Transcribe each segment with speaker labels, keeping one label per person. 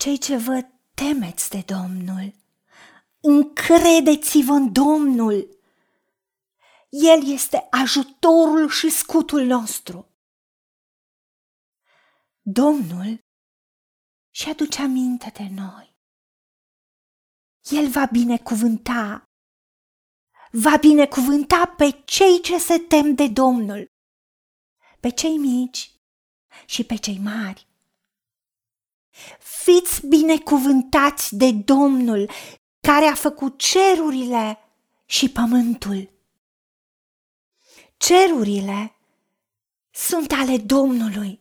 Speaker 1: Cei ce vă temeți de Domnul, încredeți-vă în Domnul. El este ajutorul și scutul nostru. Domnul și aduce aminte de noi. El va binecuvânta, va binecuvânta pe cei ce se tem de Domnul, pe cei mici și pe cei mari. Fiți binecuvântați de Domnul care a făcut cerurile și pământul. Cerurile sunt ale Domnului,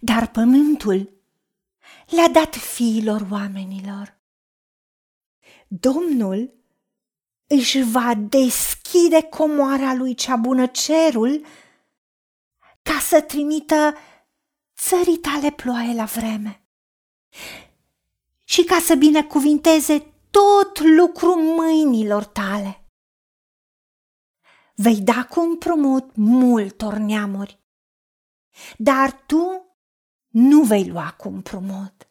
Speaker 1: dar pământul le-a dat fiilor oamenilor. Domnul își va deschide comoara lui cea bună cerul ca să trimită țării tale ploaie la vreme și ca să binecuvinteze tot lucru mâinilor tale. Vei da cu împrumut multor neamuri, dar tu nu vei lua cu împrumut.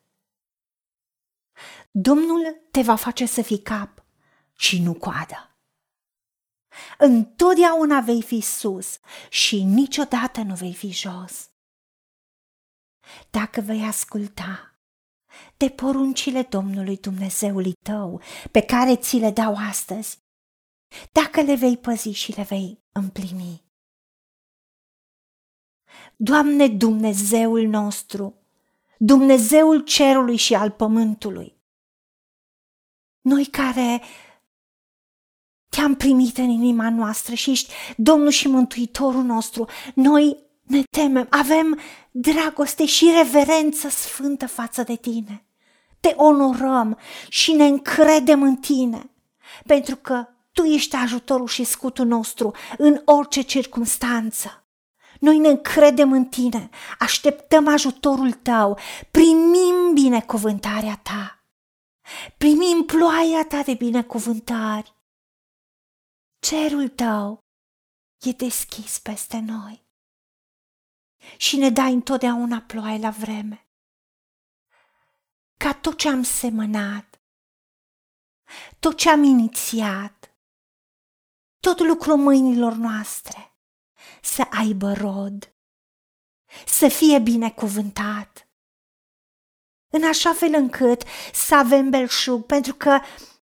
Speaker 1: Domnul te va face să fii cap și nu coadă. Întotdeauna vei fi sus și niciodată nu vei fi jos. Dacă vei asculta de poruncile Domnului Dumnezeului tău pe care ți le dau astăzi, dacă le vei păzi și le vei împlini. Doamne Dumnezeul nostru, Dumnezeul cerului și al pământului, noi care te-am primit în inima noastră și ești Domnul și Mântuitorul nostru, noi ne temem, avem dragoste și reverență sfântă față de tine. Te onorăm și ne încredem în tine, pentru că tu ești ajutorul și scutul nostru în orice circunstanță. Noi ne încredem în tine, așteptăm ajutorul tău, primim binecuvântarea ta. Primim ploaia ta de binecuvântari. Cerul tău e deschis peste noi și ne dai întotdeauna ploaie la vreme. Ca tot ce am semănat, tot ce am inițiat, tot lucrul mâinilor noastre să aibă rod, să fie binecuvântat, în așa fel încât să avem belșug, pentru că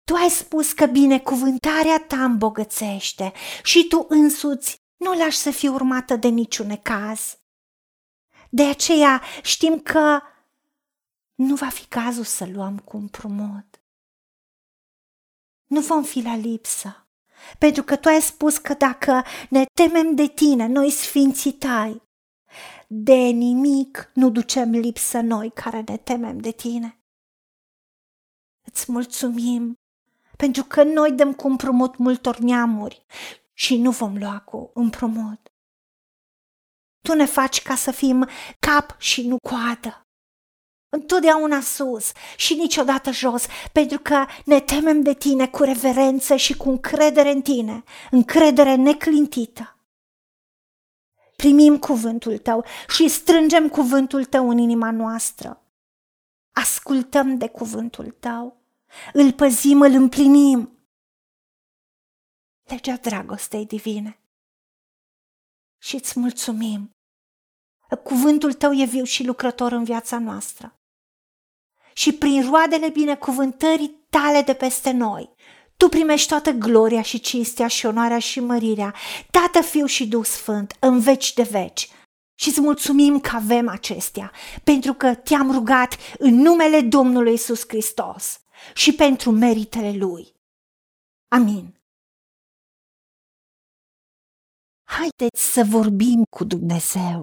Speaker 1: tu ai spus că binecuvântarea ta îmbogățește și tu însuți nu lași să fie urmată de niciun necaz. De aceea știm că nu va fi cazul să luăm cu împrumut. Nu vom fi la lipsă, pentru că tu ai spus că dacă ne temem de tine, noi sfinții tai, de nimic nu ducem lipsă noi care ne temem de tine. Îți mulțumim pentru că noi dăm cu împrumut multor neamuri și nu vom lua cu împrumut. Tu ne faci ca să fim cap și nu coadă. Întotdeauna sus și niciodată jos, pentru că ne temem de tine cu reverență și cu încredere în tine, încredere neclintită. Primim cuvântul tău și strângem cuvântul tău în inima noastră. Ascultăm de cuvântul tău, îl păzim, îl împlinim. Legea dragostei divine. Și îți mulțumim Cuvântul tău e viu și lucrător în viața noastră. Și prin roadele binecuvântării tale de peste noi, tu primești toată gloria și cinstea și onoarea și mărirea, Tată, Fiu și Duh Sfânt, în veci de veci. Și îți mulțumim că avem acestea, pentru că te-am rugat în numele Domnului Isus Hristos și pentru meritele Lui. Amin. Haideți să vorbim cu Dumnezeu